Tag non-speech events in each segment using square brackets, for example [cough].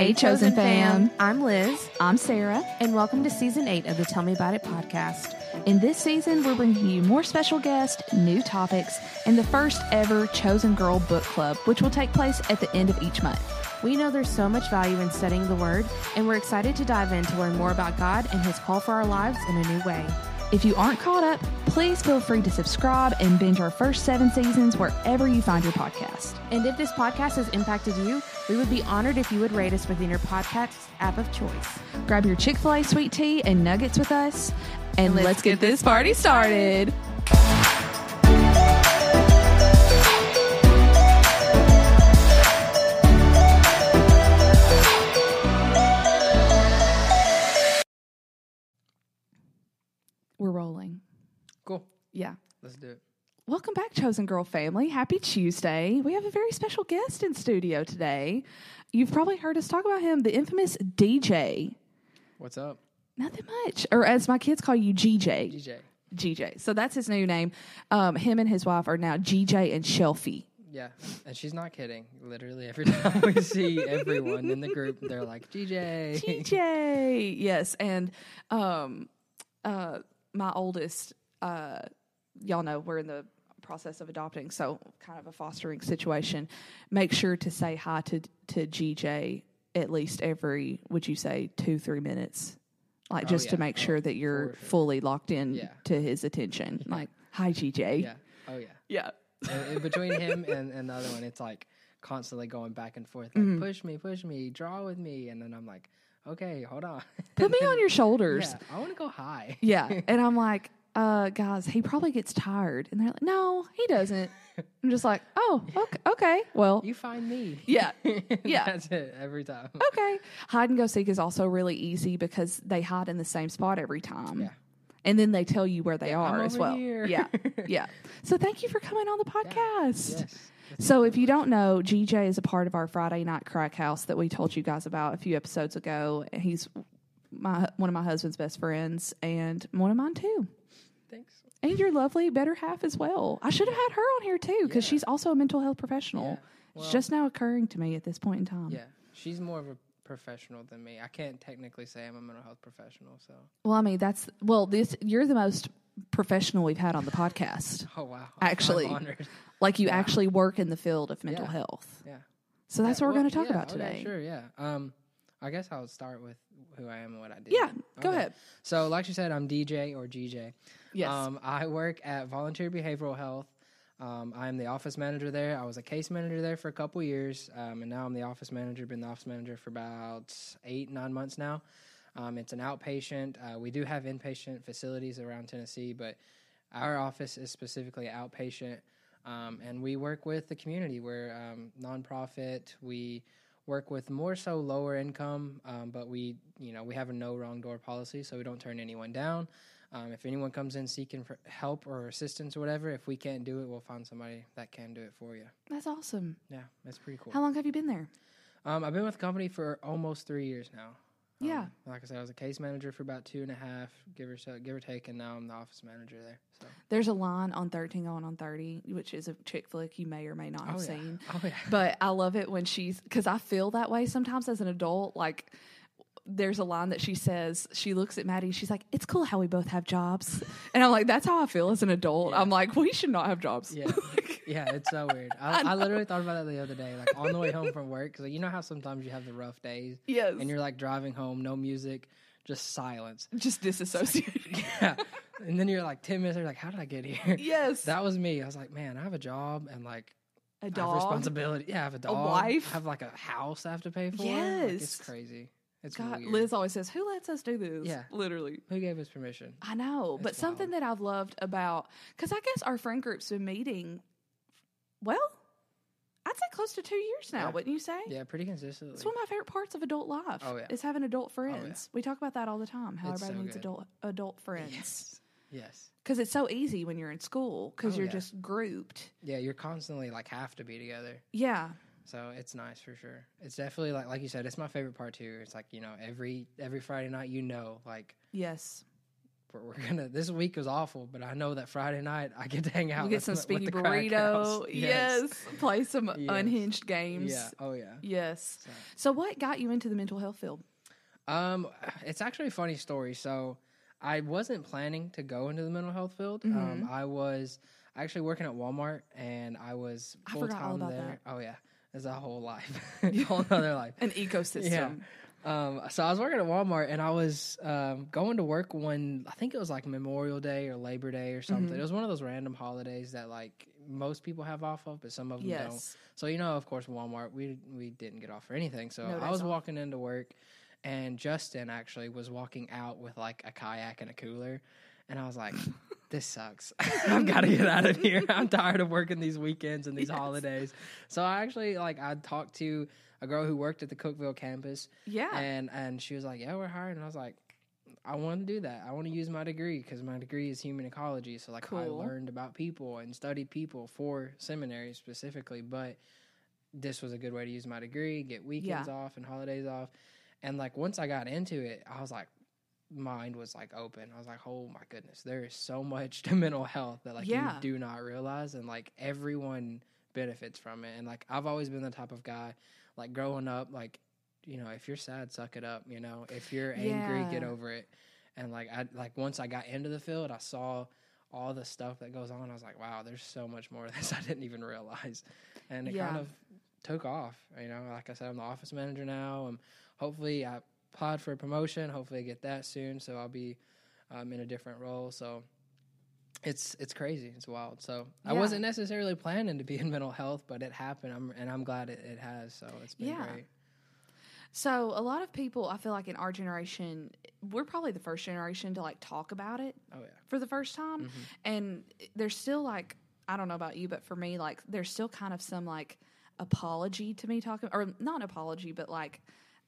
Hey, Chosen fam. I'm Liz, I'm Sarah. and welcome to season eight of the Tell Me About It podcast. In this season, we're bringing you more special guests, new topics, and the first ever Chosen Girl Book Club, which will take place at the end of each month. We know there's so much value in studying the Word, and we're excited to dive in to learn more about God and His call for our lives in a new way. If you aren't caught up, please feel free to subscribe and binge our first seven seasons wherever you find your podcast. And if this podcast has impacted you, we would be honored if you would rate us within your podcast app of choice. Grab your Chick fil A sweet tea and nuggets with us, and let's, get, this party started. We're rolling. Cool. Yeah. Let's do it. Welcome back, Chosen Girl family. Happy Tuesday. We have a very special guest in studio today. You've probably heard us talk about him, the infamous DJ. What's up, Nothing much. Or as my kids call you, GJ. DJ? GJ. So that's his new name. Um, him and his wife are now GJ and Shelfie. Yeah, and she's not kidding. Literally every [laughs] time we see everyone in the group, they're like GJ, GJ. yes. And um, uh, my oldest, uh, y'all know we're in the process of adopting, so kind of a fostering situation. Make sure to say hi to to GJ at least every, would you say, two three minutes, like Oh, just to yeah. make Oh, sure that you're sure. fully locked in Yeah. to his attention. Like, hi GJ. Yeah. Oh yeah. Yeah. And, and between him and, and the other one, it's like constantly going back and forth. Like, Mm-hmm. push me, push me, draw with me, and then I'm like, okay, hold on. [laughs] Put me on your shoulders. Yeah, I want to go high. [laughs] Yeah. And I'm [laughs] like, uh, guys, he probably gets tired. And they're like, no, he doesn't. I'm just like, oh, okay. okay. Well, You find me. yeah. Yeah. That's it every time. Okay. Hide and go seek is also really easy because they hide in the same spot every time. Yeah. And then they tell you where they I'm are as well. here. Yeah. Yeah. So thank you for coming on the podcast. Yes. So, if you don't know, GJ is a part of our Friday night crack house that we told you guys about a few episodes ago. He's my one of my husband's best friends and one of mine too. Thanks. And your lovely better half as well. I should have had her on here too because Yeah. she's also a mental health professional. Yeah. it's just now occurring to me at this point in time. Yeah, she's more of a professional than me. I can't technically say I'm a mental health professional. So, Well, I mean, that's well. This you're the most professional we've had on the podcast. [laughs] oh wow, Actually. I'm honored. Like you actually work in the field of mental Yeah. health. Yeah. So that's Yeah, what we're well, going to talk yeah, about okay, today. sure, yeah. Um, I guess I'll start with who I am and what I do. Yeah, go ahead. So, like you said, I'm DJ or GJ. Yes. Um, I work at Volunteer Behavioral Health. Um, I'm the office manager there. I was a case manager there for a couple years, um, and now I'm the office manager. Been the office manager for about eight, nine months now. Um, it's an outpatient. Uh, we do have inpatient facilities around Tennessee, but our office is specifically outpatient, um, and we work with the community. We're um, nonprofit. We work with more so lower income, um, but we, you know, we have a no wrong door policy, so we don't turn anyone down. Um, if anyone comes in seeking for help or assistance or whatever, if we can't do it, we'll find somebody that can do it for you. That's awesome. Yeah, that's pretty cool. How long have you been there? Um, I've been with the company for almost three years now. Um, Yeah. like I said, I was a case manager for about two and a half, give or so, give or take, and now I'm the office manager there. So. There's a line on 13 going on 30, which is a chick flick you may or may not have oh, seen. Oh yeah. But I love it when she's because I feel that way sometimes as an adult. Like there's a line that she says, she looks at Maddie, she's like, It's cool how we both have jobs. And I'm like, That's how I feel as an adult. Yeah. I'm like, We should not have jobs. Yeah, [laughs] yeah, it's so weird. I, I, literally thought about that the other day, like on the way home from work, because you know how sometimes you have the rough days, yes. and you're like driving home, no music, just silence. just disassociated. [laughs] Yeah, and then you're like ten minutes, you're like, how did I get here? yes. That was me. I was like, man, I have a job and like a I have dog. responsibility. Yeah, I have a dog, wife. I have like a house I have to pay for. Like, Yes. it's crazy. It's God, weird. Liz always says, Who lets us do this? Yeah. Literally. Who gave us permission? I know, but It's something that I've loved about because I guess our friend group's been meeting. Well, I'd say close to two years now. Yeah. Wouldn't you say? Yeah, pretty consistently. It's one of my favorite parts of adult life. Oh, yeah. is having adult oh, yeah. friends. We talk about that all the time. How It's everybody so needs good. adult adult friends Yes. Yes. because it's so easy when you're in school because Oh, you're yeah. just grouped. Yeah, you're constantly like have to be together. Yeah, So it's nice for sure. It's definitely like like you said, it's my favorite part too. It's like, you know, every every Friday night you know, like yes, we're, we're gonna. This week was awful, but I know that Friday night I get to hang out. You get with, some the house. [laughs] burrito. Yes. Play some Yes. unhinged games. Yeah. Oh yeah. Yes. So- So what got you into the mental health field? Um, it's actually a funny story. So, I wasn't planning to go into the mental health field. Mm-hmm. Um, I was actually working at Walmart, and I was full time there. Oh yeah, there's a whole life, [laughs] a whole [laughs] other life. An ecosystem. Yeah. Um, so I was working at Walmart, and I was um, going to work when I think it was like Memorial Day or Labor Day or something. Mm-hmm. It was one of those random holidays that like most people have off of, but some of them don't. So you know, of course, Walmart we we didn't get off for anything. So No I was off. walking into work, and Justin actually was walking out with like a kayak and a cooler, and I was like, [laughs] "This sucks. [laughs] I've got to get out of [laughs] here. I'm tired of working these weekends and these Yes. holidays." So I actually like I talked to a girl who worked at the Cookeville campus, Yeah. and and she was like, "Yeah, we're hiring." And I was like. I want to do that. I want to use my degree because my degree is human ecology. So like I learned about people and studied people for seminary specifically. But this was a good way to use my degree, get weekends off and holidays off. And like once I got into it, I was like, mind was like open. I was like, oh my goodness, there is so much [laughs] to mental health that like Yeah. you do not realize, and like everyone benefits from it. And like I've always been the type of guy, like growing up, like you know, if you're sad, suck it up. You know, if you're angry, get over it. And like I like once I got into the field, I saw all the stuff that goes on. I was like, wow, there's so much more [laughs] of this I didn't even realize. And it kind of took off. You know, like I said, I'm the office manager now. Um, hopefully, I applied for a promotion. Hopefully, I get that soon. So I'll be um, in a different role. So it's it's crazy. It's wild. So I wasn't necessarily planning to be in [laughs] mental health, but it happened. I'm, and I'm glad it, it has. So it's been Yeah. great. So a lot of people, I feel like in our generation, we're probably the first generation to like talk about it Oh yeah. for the first time, Mm-hmm. and there's still like I don't know about you, but for me, like there's still kind of some like apology to me talking, or not apology, but like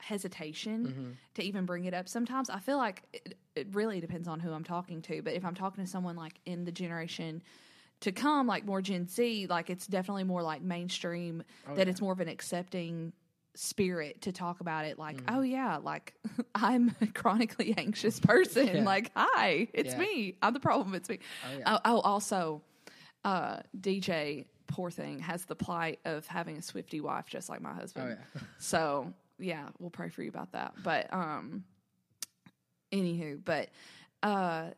hesitation Mm-hmm. to even bring it up. Sometimes I feel like it, it really depends on who I'm talking to, but if I'm talking to someone like in the generation to come, like more Gen Z, like it's definitely more like mainstream Oh, that yeah. it's more of an accepting spirit to talk about it like Mm-hmm. oh yeah like [laughs] i'm a chronically [laughs] anxious person Yeah. like hi it's Yeah. me i'm the problem it's me Oh, yeah. oh, oh also uh dj poor thing has the plight of having a Swiftie wife just like my husband Oh, yeah. [laughs] so yeah we'll pray for you about that but um anywho but uh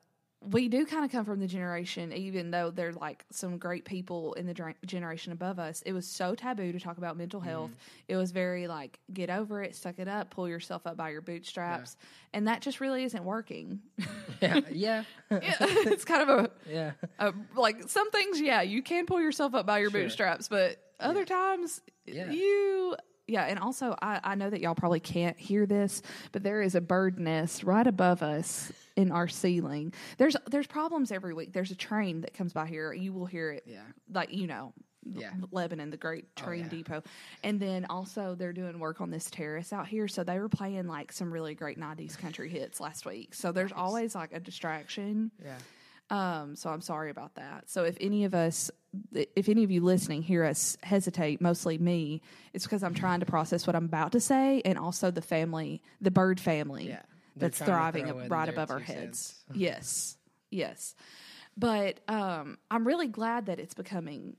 we do kind of come from the generation, even though they're like some great people in the generation above us. It was so taboo to talk about mental health. It was very like, get over it, suck it up, pull yourself up by your bootstraps. And that just really isn't working. [laughs] yeah. Yeah. [laughs] Yeah, it's kind of a, [laughs] yeah. a, like some things, yeah, you can pull yourself up by your Sure. bootstraps, but other times, Yeah. you. Yeah, and also I, I know that y'all probably can't hear this, but there is a bird nest right above us in our ceiling. There's there's problems every week. There's a train that comes by here. You will hear it. Yeah. Like you know, Yeah. Lebanon, the great oh, train yeah. depot. And then also they're doing work on this terrace out here. So they were playing like some really great 90s country hits last week. So there's always like a distraction. Yeah. Um, so I'm sorry about that. So if any of us, if any of you listening hear us hesitate, mostly me, it's because I'm trying to process what I'm about to say, and also the family, the bird family, Yeah. That's thriving right above our heads. cents. yes, yes. But um, I'm really glad that it's becoming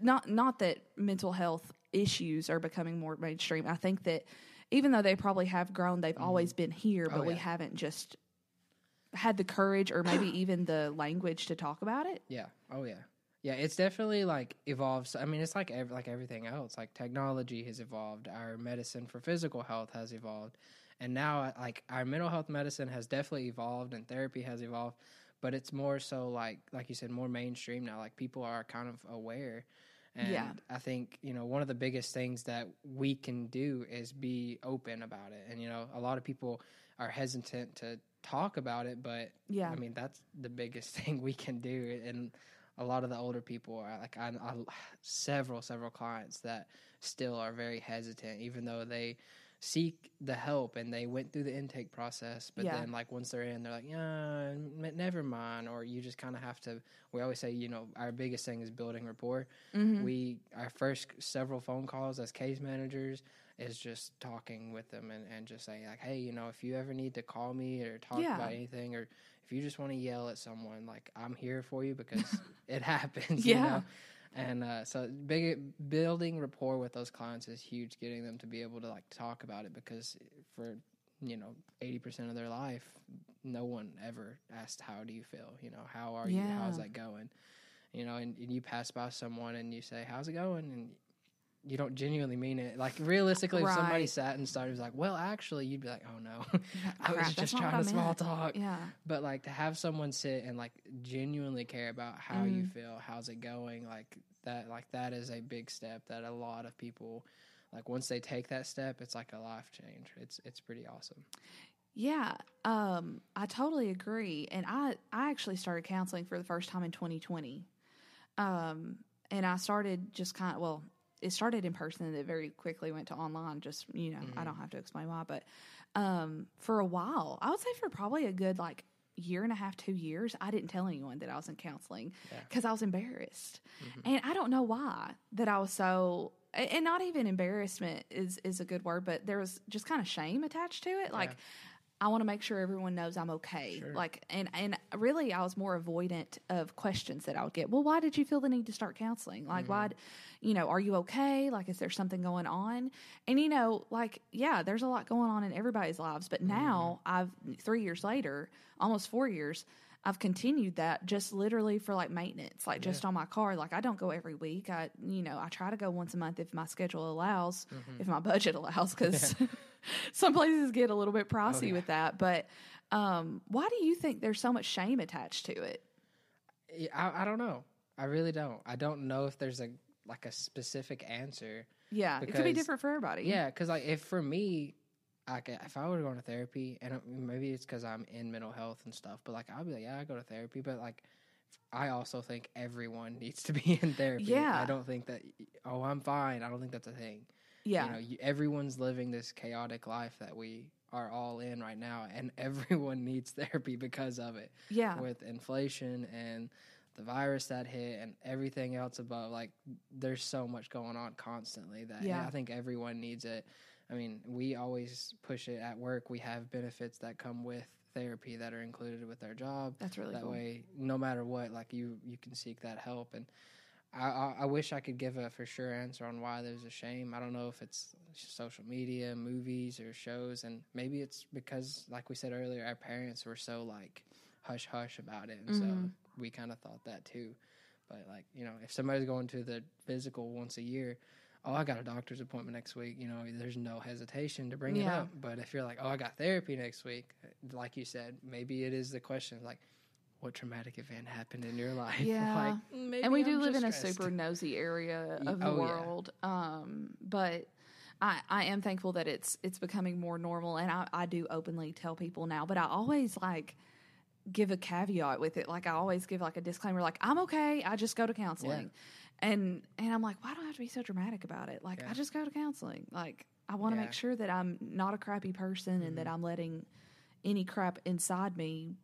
not not that mental health issues are becoming more mainstream. I think that even though they probably have grown, they've always been here, but we. Oh, yeah. haven't just had the courage or maybe [laughs] even the language to talk about it. Yeah. Oh yeah. Yeah, it's definitely like evolved. So, I mean, it's like ev- like everything else. Like technology has evolved. Our medicine for physical health has evolved, and now uh, like our mental health medicine has definitely evolved, and therapy has evolved. But it's more so like like you said, more mainstream now. Like people are kind of aware, and Yeah. I think you know one of the biggest things that we can do is be open about it. And you know, a lot of people are hesitant to talk about it, but Yeah. I mean, that's the biggest [laughs] thing we can do. And a lot of the older people are like, I, I several, several clients that still are very hesitant, even though they seek the help and they went through the intake process. But Yeah. then, like, once they're in, they're like, yeah, never mind. Or you just kind of have to, we always say, you know, our biggest thing is building rapport. Mm-hmm. We, our first several phone calls as case managers is just talking with them and, and just saying like, hey, you know, if you ever need to call me or talk Yeah. about anything, or if you just want to yell at someone, like I'm here for you because [laughs] it happens. Yeah. You know? And uh, so, big building rapport with those clients is huge. Getting them to be able to like talk about it because for you know eighty percent of their life, no one ever asked how do you feel. You know, how are you? How's that going? You know, and, and you pass by someone and you say, "How's it going?" and you don't genuinely mean it. Like realistically, if somebody sat and started was like, "Well, actually," you'd be like, "Oh no, [laughs] I was just trying to small talk." Yeah. But like to have someone sit and like genuinely care about how you Mhm. feel, how's it going, like that, like that is a big step that a lot of people, like once they take that step, it's like a life change. It's it's pretty awesome. Yeah, um, I totally agree. And I, I actually started counseling for the first time in 2020. Um, and I started just kind of, well, it started in person and it very quickly went to online. Just, you know, I don't have to explain why, but um, for a while, I would say for probably a good like year and a half, two years, I didn't tell anyone that I was in counseling Yeah. because I was embarrassed. And I don't know why that I was so, and not even embarrassment is, is a good word, but there was just kind of shame attached to it. Like, I want to make sure everyone knows I'm okay. Sure. Like, and and really, I was more avoidant of questions that I would get. Well, why did you feel the need to start counseling? Like, why, mm-hmm. d- you know, are you okay? Like, is there something going on? And you know, like, yeah, there's a lot going on in everybody's lives. But mm-hmm. now, I've three years later, almost four years. I've continued that just literally for like maintenance, like just on my car. Like I don't go every week. I, you know, I try to go once a month if my schedule allows, mm-hmm. if my budget allows, because [laughs] [laughs] some places get a little bit pricey yeah. with that. But um, why do you think there's so much shame attached to it? I, I don't know. I really don't. I don't know if there's a like a specific answer. Yeah, it could be different for everybody. Yeah, because like if for me, like if I were to go to therapy, and maybe it's because I'm in mental health and stuff, but like I'll be like, yeah, I go to therapy, but like I also think everyone [laughs] needs to be in therapy. Yeah. I don't think that oh I'm fine. I don't think that's a thing. Yeah, You know, you, everyone's living this chaotic life that we are all in right now, and [laughs] everyone needs therapy because of it. Yeah, with inflation and the virus that hit and everything else above like there's so much going on constantly that Yeah. i think everyone needs it. I mean we always push it at work. We have benefits that come with therapy that are included with our job. That's really that cool. way no matter what like you you can seek that help. And I, I I wish I could give a for sure answer on why there's a shame. I don't know if it's social media, movies, or shows, and maybe it's because, like we said earlier, our parents were so like hush hush about it, and so Mhm. we kind of thought that too. But like you know, if somebody's going to the physical once a year, oh, I got a doctor's appointment next week. You know, there's no hesitation to bring it up. But if you're like, oh, I got therapy next week, like you said, maybe it is the question like. What traumatic event happened in your [laughs] life? Yeah. like, maybe and we I'm do live just in a stressed. super nosy area of the oh, yeah. world. Um, but I, I am thankful that it's it's becoming more normal, and I, I do openly tell people now. But I always like give a caveat with it. Like I always give like a disclaimer, like I'm okay. I just go to counseling, and and I'm like, why do I have to be so dramatic about it? Like Yeah. I just go to counseling. Like I want to Yeah. make sure that I'm not a crappy person, and that I'm letting any crap inside me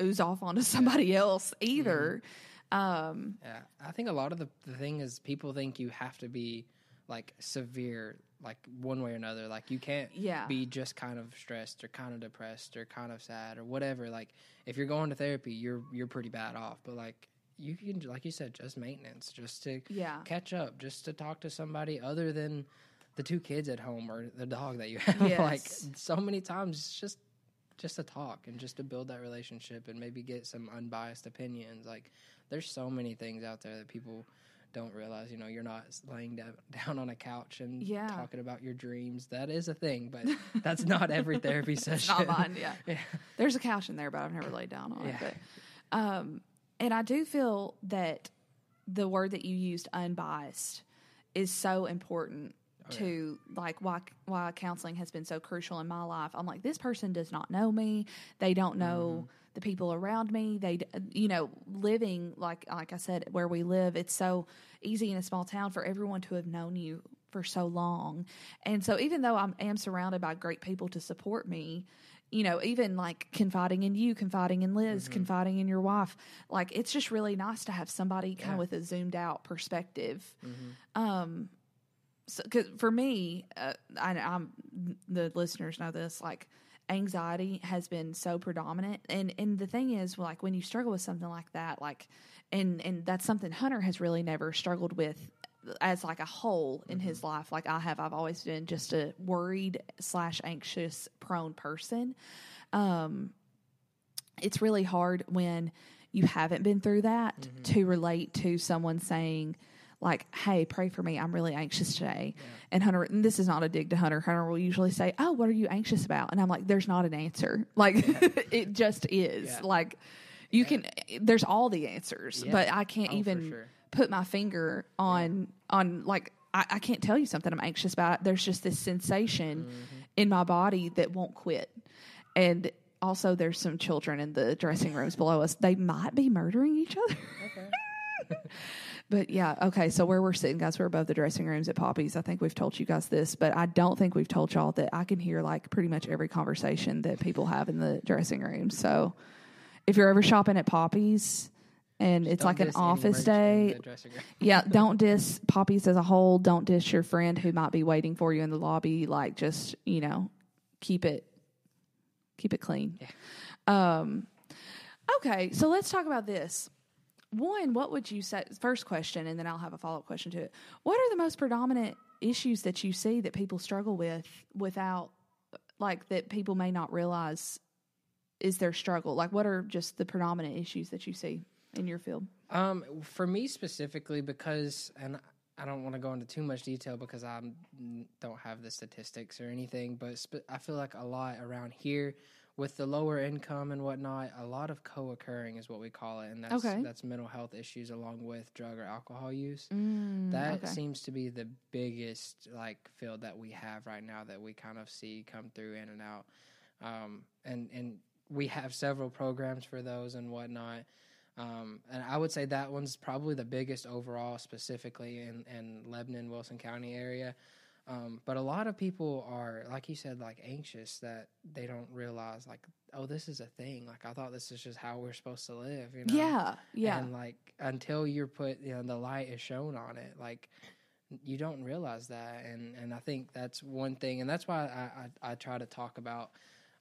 ooze off onto somebody else either. Um, Yeah, I think a lot of the the thing is people think you have to be like severe, like one way or another. Like you can't Yeah. be just kind of stressed or kind of depressed or kind of sad or whatever. Like if you're going to therapy, you're you're pretty bad off. But like you can, like you said, just maintenance, just to Yeah. catch up, just to talk to somebody other than the two kids at home or the dog that you [laughs] have. like so many times, it's just just to talk and just to build that relationship and maybe get some unbiased opinions. Like there's so many things out there that people don't realize. You know, you're not laying down, [laughs] down on a couch and Yeah. talking about your dreams. That is a thing, but that's not every [laughs] therapy session. not mine. Yeah. [laughs] Yeah. There's a couch in there, but I've never laid down on Yeah. it. But, um, and I do feel that the word that you used, unbiased, is so important Oh, yeah. to like why why counseling has been so crucial in my life. I'm like this person does not know me. They don't know Mm-hmm. the people around me. They you know living like like I said where we live. It's so easy in a small town for everyone to have known you for so long. And so even though I am surrounded by great people to support me, you know, even like confiding in you, confiding in Liz, Mm-hmm. confiding in your wife, like it's just really nice to have somebody kind Yeah. of with a zoomed out perspective. Mm-hmm. Um, so, 'cause for me, uh, I, I'm the listeners know this. Like, anxiety has been so predominant, and and the thing is, like, when you struggle with something like that, like, and and that's something Hunter has really never struggled with as like a whole in his life. Like I have, I've always been just a worried slash anxious prone person. Um, it's really hard when you haven't been through that to relate to someone saying like hey pray for me. I'm really anxious today. And hunter and this is not a dig to hunter. Hunter will usually say oh what are you anxious about? And i'm like there's not an answer. [laughs] Like [laughs] it just is. Yeah. like you can there's all the answers Yeah. but i can't Oh, even sure. put my finger on on like I, I can't tell you something i'm anxious about. There's just this sensation Mm-hmm. in my body that won't quit. And also there's some children in the dressing rooms below us. They might be murdering each other. Okay. [laughs] but yeah okay so where we're sitting guys we're above the dressing rooms at poppy's i think we've told you guys this but i don't think we've told y'all that i can hear like pretty much every conversation that people have in the dressing room so if you're ever shopping at poppy's and it's like an office day the dressing room. yeah, [laughs] don't diss Poppies as a whole. Don't diss your friend who might be waiting for you in the lobby. Like, just you know, keep it keep it clean. Um, okay, so let's talk about this. One, what would you say? First question, and then I'll have a follow up question to it. What are the most predominant issues that you see that people struggle with without, like, that people may not realize is their struggle? Like, what are just the predominant issues that you see in your field? Um, for me specifically, because and I don't want to go into too much detail because I don't have the statistics or anything, but I feel like a lot around here with the lower income and whatnot, a lot of co-occurring is what we call it, and that's Okay. that's mental health issues along with drug or alcohol use. Mm, That okay. seems to be the biggest like field that we have right now that we kind of see come through in and out, um, and and we have several programs for those and whatnot. Um, and I would say that one's probably the biggest overall, specifically in in Lebanon, Wilson County area. Um, but a lot of people are, like you said, like anxious that they don't realize, like, oh, this is a thing. Like I thought this is just how we're supposed to live. You know? Yeah, yeah. And like until you're put, you know, the light is shown on it, like you don't realize that. And and I think that's one thing, and that's why I I, I try to talk about,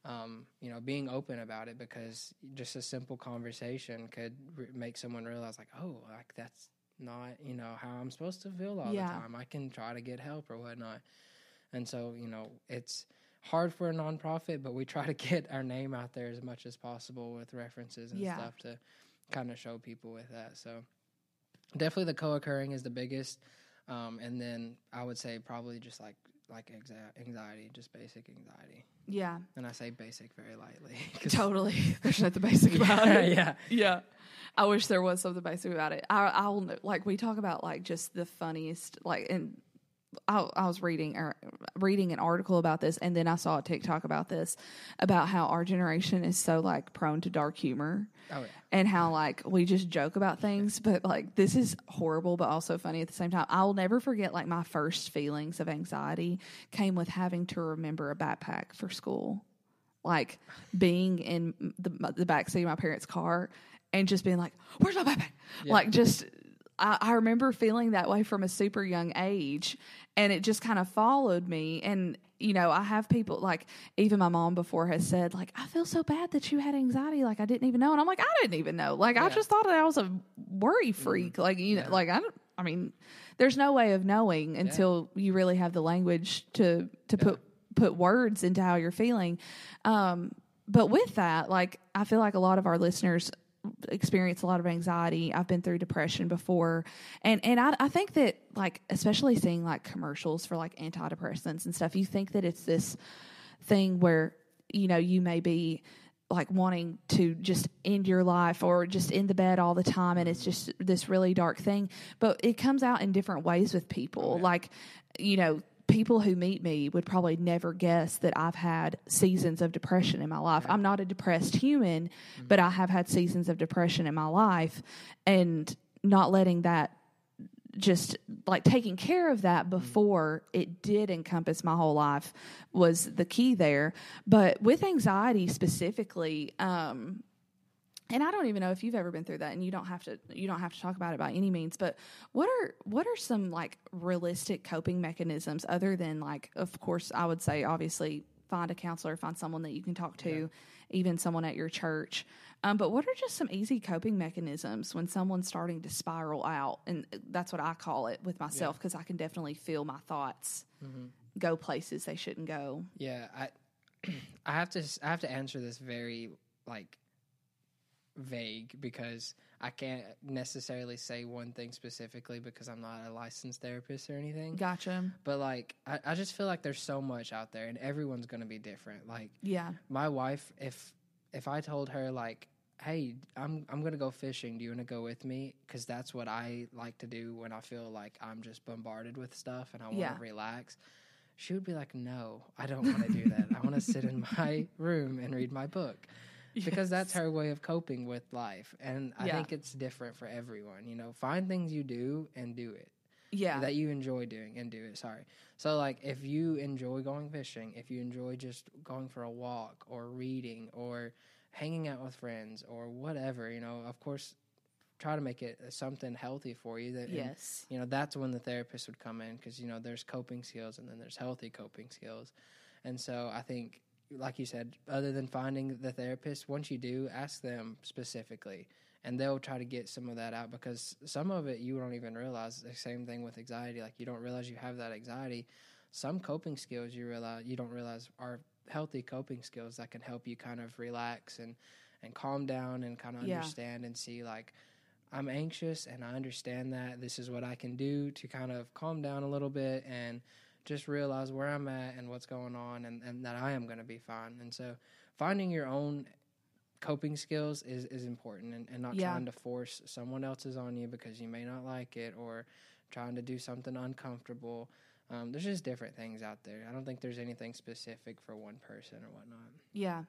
um, you know, being open about it because just a simple conversation could re- make someone realize, like, oh, like that's not you know how I'm supposed to feel all Yeah. the time. I can try to get help or whatnot. And so you know it's hard for a nonprofit, but we try to [laughs] get our name out there as much as possible with references and Yeah. stuff to kind of show people with that. So definitely the co-occurring is the biggest, um, and then I would say probably just like like exa- anxiety, just basic anxiety. Yeah, And I say basic very lightly. [laughs] totally. [laughs] [laughs] There's nothing basic about yeah, it. yeah, Yeah. I wish there was something basic about it. I, I'll like we talk about like just the funniest like and I, I was reading or reading an article about this and then I saw a TikTok about this about how our generation is so like prone to dark humor oh yeah. and how like we just joke about things but like this is horrible but also funny at the same time. I'll never forget like my first feelings of anxiety came with having to remember a backpack for school. Like being in the, the back seat of my parents car and just being like where's my backpack? Like just I, I remember feeling that way from a super young age and it just kind of followed me. And you know i have people like even my mom before has said like i feel so bad that you had anxiety like i didn't even know. And i'm like i didn't even know. Like i just thought that i was a worry freak like you know like i don't i mean there's no way of knowing until you really have the language to to put put words into how you're feeling. Um but with that like i feel like a lot of our listeners experience a lot of anxiety. I've been through depression before. And and I I think that like especially seeing like commercials for like antidepressants and stuff, you think that it's this thing where you know you may be like wanting to just end your life or just in the bed all the time and it's just this really dark thing but it comes out in different ways with people like you know people who meet me would probably never guess that I've had seasons of depression in my life. I'm not a depressed human, but I have had seasons of depression in my life and not letting that just like taking care of that before it did encompass my whole life was the key there. But with anxiety specifically, um, and I don't even know if you've ever been through that and you don't have to you don't have to talk about it by any means but what are what are some like realistic coping mechanisms other than like of course I would say obviously find a counselor find someone that you can talk to even someone at your church. Um, but what are just some easy coping mechanisms when someone's starting to spiral out? And that's what I call it with myself because I can definitely feel my thoughts go places they shouldn't go. Yeah, I [clears throat] I have to I have to answer this very like vague because I can't necessarily say one thing specifically because I'm not a licensed therapist or anything. gotcha But like I, I just feel like there's so much out there and everyone's gonna be different. Like yeah my wife, if if I told her like, "Hey, I'm I'm gonna go fishing. Do you want to go with me?" Because that's what I like to do when I feel like I'm just bombarded with stuff and I want to Yeah. relax. She would be like, "No, I don't want to do that. I want to sit in my [laughs] room and read my book." Because that's her way of coping with life, and I Yeah. think it's different for everyone. You know, find things you do and do it yeah that you enjoy doing and do it. Sorry. So like if you enjoy going fishing, if you enjoy just going for a walk or reading or hanging out with friends or whatever, you know, of course try to make it something healthy for you that and, yes you know, that's when the therapist would come in because you know there's coping skills and then there's healthy coping skills. And so I think like you said, other than finding the therapist, once you do, ask them specifically and they'll try to get some of that out because some of it you don't even realize. The same thing with anxiety, like you don't realize you have that anxiety. Some coping skills you realize you don't realize are healthy coping skills that can help you kind of relax and and calm down and kind of Yeah. understand and see like I'm anxious and I understand that this is what I can do to kind of calm down a little bit and just realize where I'm at and what's going on and, and that I am going to be fine. And so finding your own coping skills is, is important and, and not Yeah. trying to force someone else's on you because you may not like it or trying to do something uncomfortable. Um, there's just different things out there. I don't think there's anything specific for one person or whatnot. Yeah,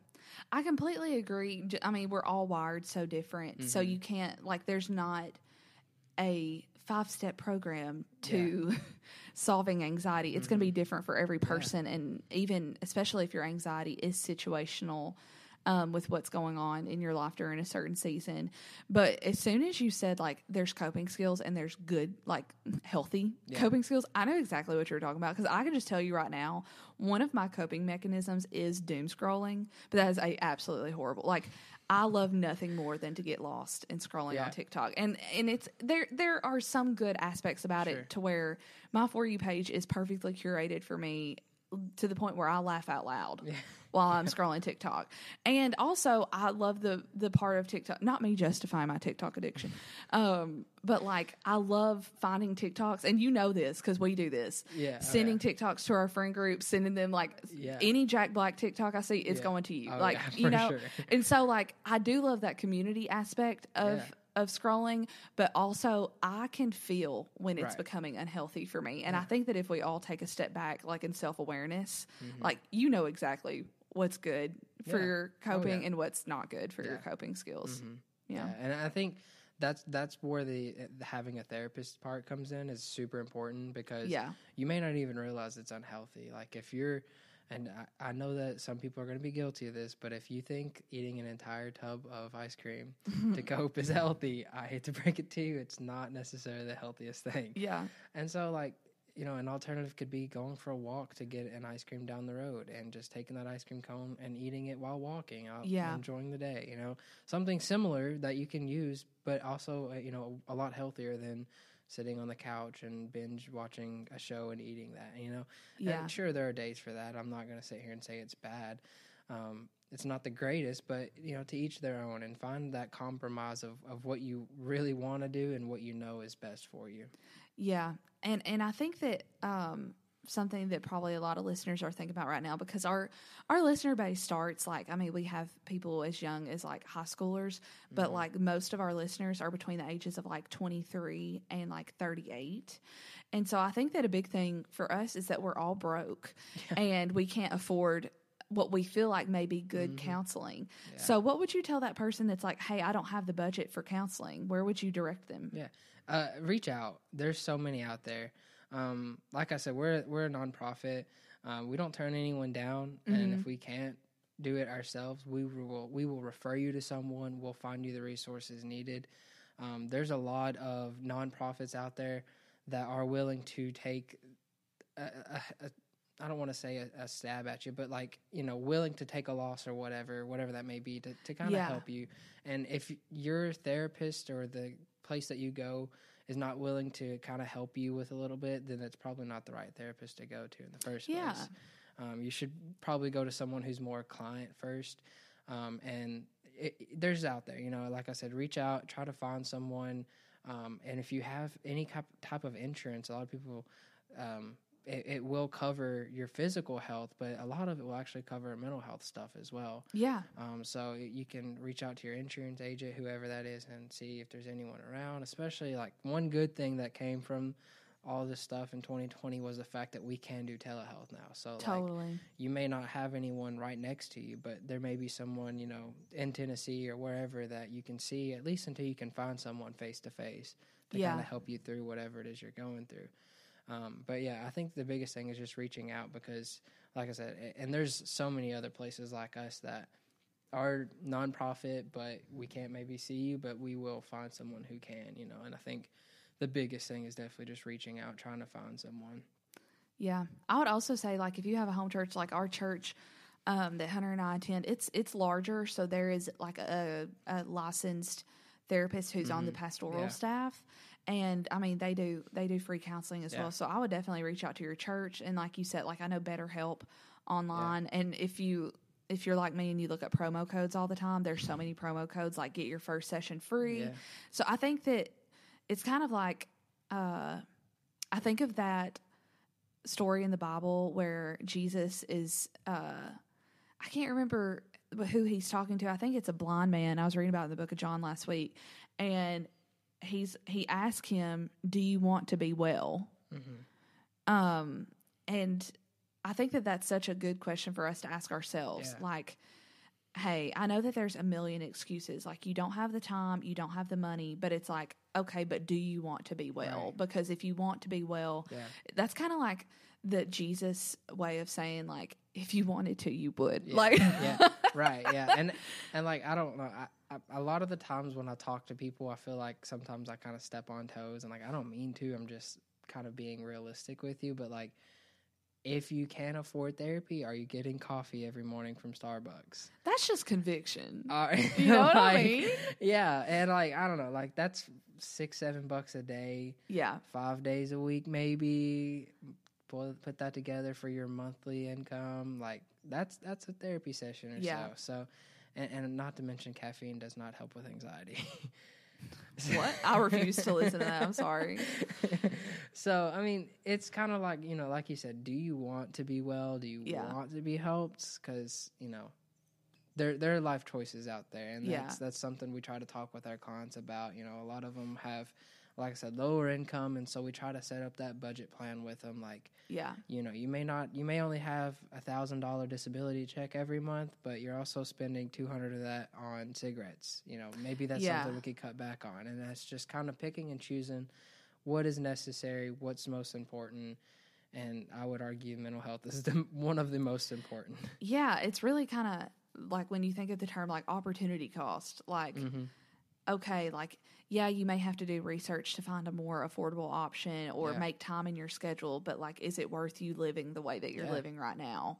I completely agree. I mean, we're all wired so different, so Mm-hmm. you can't like. There's not a five step program to [laughs] solving anxiety. It's Mm-hmm. going to be different for every person, and even especially if your anxiety is situational. Um, with what's going on in your life during a certain season, but as soon as you said like there's coping skills and there's good like healthy coping skills, I know exactly what you're talking about because I can just tell you right now one of my coping mechanisms is doom scrolling, but that is a absolutely horrible. Like I love nothing more than to get lost in scrolling Yeah. on TikTok, and and it's there. There are some good aspects about Sure. it to where my for you page is perfectly curated for me to the point where I laugh out loud while I'm scrolling TikTok. And also, I love the the part of TikTok. Not me justifying my TikTok addiction, um, but like I love finding TikToks, and you know this because we do this. Yeah, oh, sending TikToks to our friend group, sending them like Yeah. any Jack Black TikTok I see, it's Yeah. going to you. Oh, like yeah, [laughs] you know, sure. and so like I do love that community aspect of. Yeah. Of scrolling, but also I can feel when it's Right. becoming unhealthy for me. And I think that if we all take a step back, like in self awareness, Mm-hmm. like you know exactly what's good for Yeah. your Oh, coping yeah. and what's not good for your. Mm-hmm. coping skills. Yeah. Yeah, and I think that's that's where the, the having a therapist part comes in is super important because Yeah. you may not even realize it's unhealthy. Like if you're, and I, I know that some people are going to be guilty of this, but if you think eating an entire tub of ice cream [laughs] to cope is healthy, I hate to break it to you, it's not necessarily the healthiest thing. Yeah. And so, like, you know, an alternative could be going for a walk to get an ice cream down the road and just taking that ice cream cone and eating it while walking out, Yeah. enjoying the day. You know, something similar that you can use, but also, uh, you know, a lot healthier than sitting on the couch and binge watching a show and eating that. You know, And Yeah. sure, there are days for that. I'm not going to sit here and say it's bad. Um, it's not the greatest, but you know, to each their own, and find that compromise of, of what you really want to do and what you know is best for you. Yeah, and and I think that um, something that probably a lot of listeners are thinking about right now because our our listener base starts like I mean we have people as young as like high schoolers, but like most of our listeners are between the ages of like twenty three and like thirty eight. And so I think that a big thing for us is that we're all broke [laughs] and we can't afford what we feel like may be good counseling. So what would you tell that person that's like, "Hey, I don't have the budget for counseling." Where would you direct them? Yeah, uh, reach out. There's so many out there. Um, like I said, we're we're a nonprofit. Um, we don't turn anyone down, and if we can't do it ourselves, we will we will refer you to someone. We'll find you the resources needed. Um, there's a lot of nonprofits out there that are willing to take a, a, a I don't want to say a, a, stab at you, but like you know, willing to take a loss or whatever, whatever that may be, to to kind of Yeah. help you. And if your therapist or the place that you go is not willing to kind of help you with a little bit, then it's probably not the right therapist to go to in the first Yeah. place. Um, you should probably go to someone who's more client first. Um, and it, it- there's out there, you know, like I said, reach out, try to find someone. Um, and if you have any type, type of insurance, a lot of people, um, it, it will cover your physical health, but a lot of it will actually cover mental health stuff as well. Yeah. Um, so you can reach out to your insurance agent, whoever that is, and see if there's anyone around. Especially like one good thing that came from all this stuff in 2020 was the fact that we can do telehealth now. So like Totally. you may not have anyone right next to you, but there may be someone you know in Tennessee or wherever that you can see at least until you can find someone face to face to Yeah. kind of help you through whatever it is you're going through. Um, but yeah, I think the biggest thing is just reaching out because, like I said, and there's so many other places like us that are nonprofit, but we can't maybe see you, but we will find someone who can, you know. And I think the biggest thing is definitely just reaching out, trying to find someone. Yeah, I would also say like if you have a home church like our church um, that Hunter and I attend, it's it's larger, so there is like a, a licensed therapist who's on the pastoral Mm-hmm. Yeah. staff, and I mean they do they do free counseling as Yeah. well. So I would definitely reach out to your church, and like you said, like I know BetterHelp online, and if you if you're like me and you look at promo codes all the time, there's so many promo codes like get your first session free. Yeah. So I think that it's kind of like uh, I think of that story in the Bible where Jesus is uh I can't remember who he's talking to. I think it's a blind man. I was reading about it in the book of John last week. And he's he asked him, "Do you want to be well?" Um and I think that that's such a good question for us to ask ourselves. Yeah. Like hey, I know that there's a million excuses. Like you don't have the time, you don't have the money, but it's like, okay, but do you want to be well? Right. Because if you want to be well, Yeah. that's kind of like the Jesus way of saying like if you wanted to, you would. Yeah. Like yeah, [laughs] right, yeah, and and like I don't know, I, I, a lot of the times when I talk to people, I feel like sometimes I kind of step on toes, and like I don't mean to. I'm just kind of being realistic with you, but like. If you can't afford therapy, are you getting coffee every morning from Starbucks? that's just conviction. [laughs] Are, You know what I mean? Yeah, and like I don't know, like that's six, seven bucks a day, yeah. five days a week, maybe. Put put that together for your monthly income. Like that's that's a therapy session or Yeah. so. So, and, and not to mention caffeine does not help with anxiety. [laughs] What? I refuse to listen to that. I'm sorry. [laughs] so I mean, it's kind of like you know, like you said, do you want to be well? Do you Yeah. want to be helped? Because you know, there there are life choices out there, and Yeah. that's that's something we try to talk with our clients about. You know, a lot of them have, like I said, lower income, and so we try to set up that budget plan with them. Like, Yeah. you know, you may not, you may only have a thousand dollar disability check every month, but you're also spending two hundred of that on cigarettes. You know, maybe that's Yeah. something we could cut back on, and that's just kind of picking and choosing what is necessary, what's most important. And I would argue mental health is [laughs] the, one of the most important. Yeah, it's really kind of like when you think of the term like opportunity cost, like Mm-hmm. Okay, like yeah, you may have to do research to find a more affordable option or Yeah. make time in your schedule, but like is it worth you living the way that you're Yeah. Mm-hmm. living right now?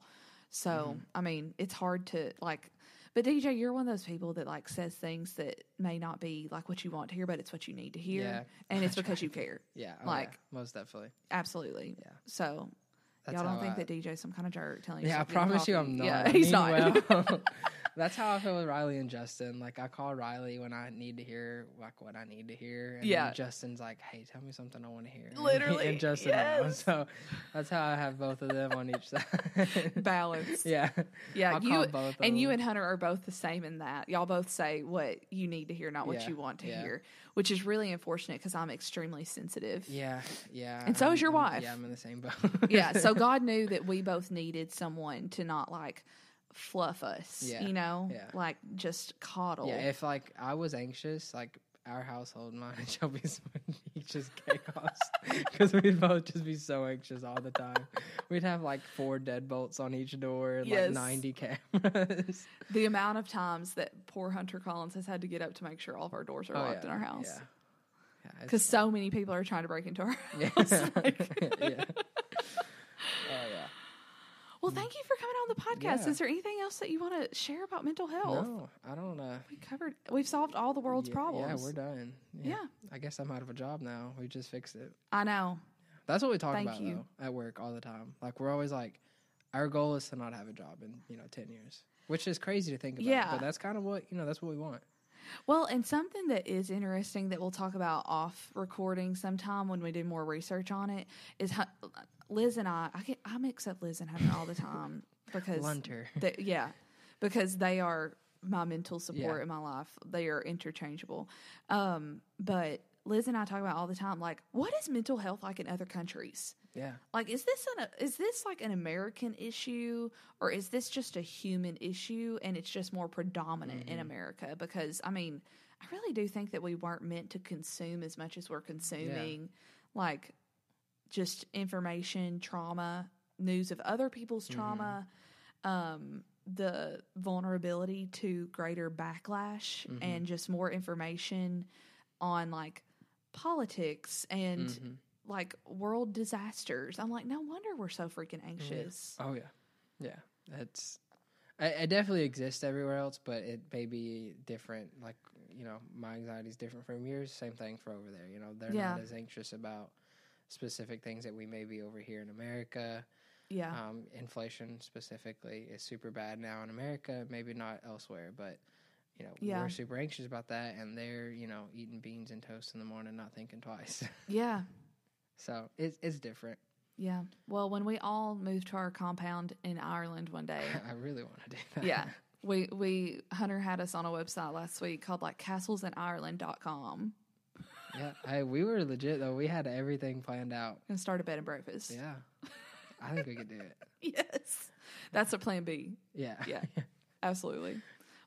So, I mean, it's hard to like but DJ, you're one of those people that like says things that may not be like what you want to hear, but it's what you need to hear. Yeah. And it's [laughs] because you care. Yeah, oh, Like- most definitely. Absolutely. Yeah. So That's y'all don't think I- that DJ's some kind of jerk telling you Yeah, I promise you. I'm not. Yeah, [laughs] he's mean not. [laughs] That's how I feel with Riley and Justin. Like I call Riley when I need to hear like what I need to hear, and Yeah. Justin's like, "Hey, tell me something I want to hear." [laughs] Literally, and Justin knows. yes. So that's how I have both of them on each [laughs] side. Balance. yeah, Yeah, I'll you call both of and you and Hunter are both the same in that. Y'all both say what you need to hear, not what Yeah, you want to yeah. hear, which is really unfortunate because I'm extremely sensitive. yeah, yeah. And so is I'm- your I'm- wife. Yeah, I'm in the same boat. yeah, so [laughs] God knew that we both needed someone to not like fluff us, Yeah, you know, yeah. like just coddle. Yeah, if like I was anxious, like our household, [laughs] mine and Shelby's, would be just chaos because [laughs] we'd both just be so anxious all the time. We'd have like four deadbolts on each door and Yes. like 90 cameras. [laughs] The amount of times that poor Hunter Collins has had to get up to make sure all of our doors are Oh, locked yeah, in our house. Because so many people are trying to break into our house. Yeah. Yeah. Well, thank you for coming on the podcast. Yeah. Is there anything else that you want to share about mental health? No, I don't uh We covered. We've solved all the world's yeah, problems. Yeah, we're done. Yeah. I guess I'm out of a job now. We just fixed it. I know. That's what we talk Thank about you. though at work all the time. Like we're always like, our goal is to not have a job in you know ten years, which is crazy to think about. Yeah. but that's kind of what you know. That's what we want. Well, and something that is interesting that we'll talk about off recording sometime when we do more research on it is how, Liz and I. I, get, I mix up Liz and Hunter all the time [laughs] because Lunter. [laughs] they, yeah, because they are my mental support Yeah. in my life. They are interchangeable. Um, but Liz and I talk about all the time, like, what is mental health like in other countries? Yeah. Like, is this an is this like an American issue, or is this just a human issue, and it's just more predominant Mm-hmm. in America? Because I mean, I really do think that we weren't meant to consume as much as we're consuming, like just information, trauma, news of other people's Mm-hmm. trauma, um, the vulnerability to greater backlash, Mm-hmm. and just more information on like politics and Mhm. like world disasters. I'm like, no wonder we're so freaking anxious. Oh yeah. Yeah. That's. I- It definitely exists everywhere else, but it may be different. Like you know, my anxiety is different from yours. Same thing for over there. You know, they're Yeah. not as anxious about specific things that we may be over here in America. Yeah. Um, inflation specifically is super bad now in America, maybe not elsewhere, but you know Yeah. we're super anxious about that, and they're you know eating beans and toast in the morning, not thinking twice. [laughs] yeah. so it's it's different. Yeah. Well, when we all move to our compound in Ireland one day, [laughs] I really want to do that. yeah. [laughs] We we Hunter had us on a website last week called like castlesinIreland.com yeah. I, we were legit though. We had everything planned out. and start a bed and breakfast. Yeah, [laughs] I think we could do it. Yes. That's a plan B. Yeah, Yeah. [laughs] Absolutely.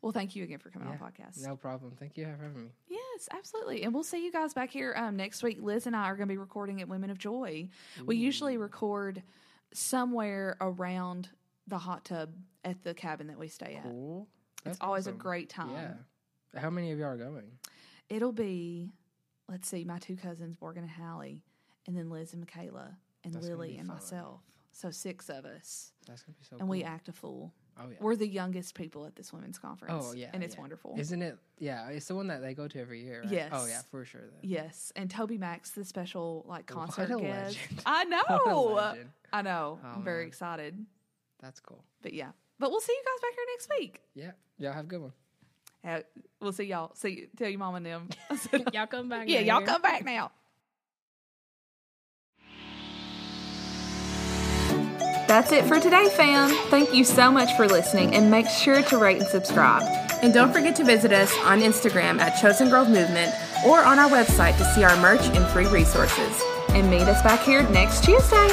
Well, thank you again for coming on the podcast. no problem. Thank you for having me. Yes, absolutely. And we'll see you guys back here um, next week. Liz and I are going to be recording at Women of Joy. We usually record somewhere around the hot tub at the cabin that we stay at. Cool. It's That's always a great time. Yeah. How many of y'all are going? It'll be, let's see, my two cousins, Morgan and Hallie, and then Liz and Michaela, and That's gonna Lily be and fun. myself. So six of us. That's gonna be so. and we cool. act a fool. Oh yeah. We're the youngest people at this women's conference. Oh yeah. And it's yeah. wonderful. Isn't it? Yeah, it's the one that they go to every year. Right? Oh yeah, for sure. Yes, and TobyMac, the special like concert What a guest. legend. [laughs] I [laughs] What a know. legend. I know. Oh, I'm very man. excited. That's cool. But yeah. But we'll see you guys back here next week. Yeah. Y'all have a good one. Uh, we'll see y'all. See tell your mom and them. [laughs] y'all come back. yeah, y'all come back now. That's it for today, fam. Thank you so much for listening and make sure to rate and subscribe. And don't forget to visit us on Instagram at Chosen Girl Movement or on our website to see our merch and free resources. And meet us back here next Tuesday.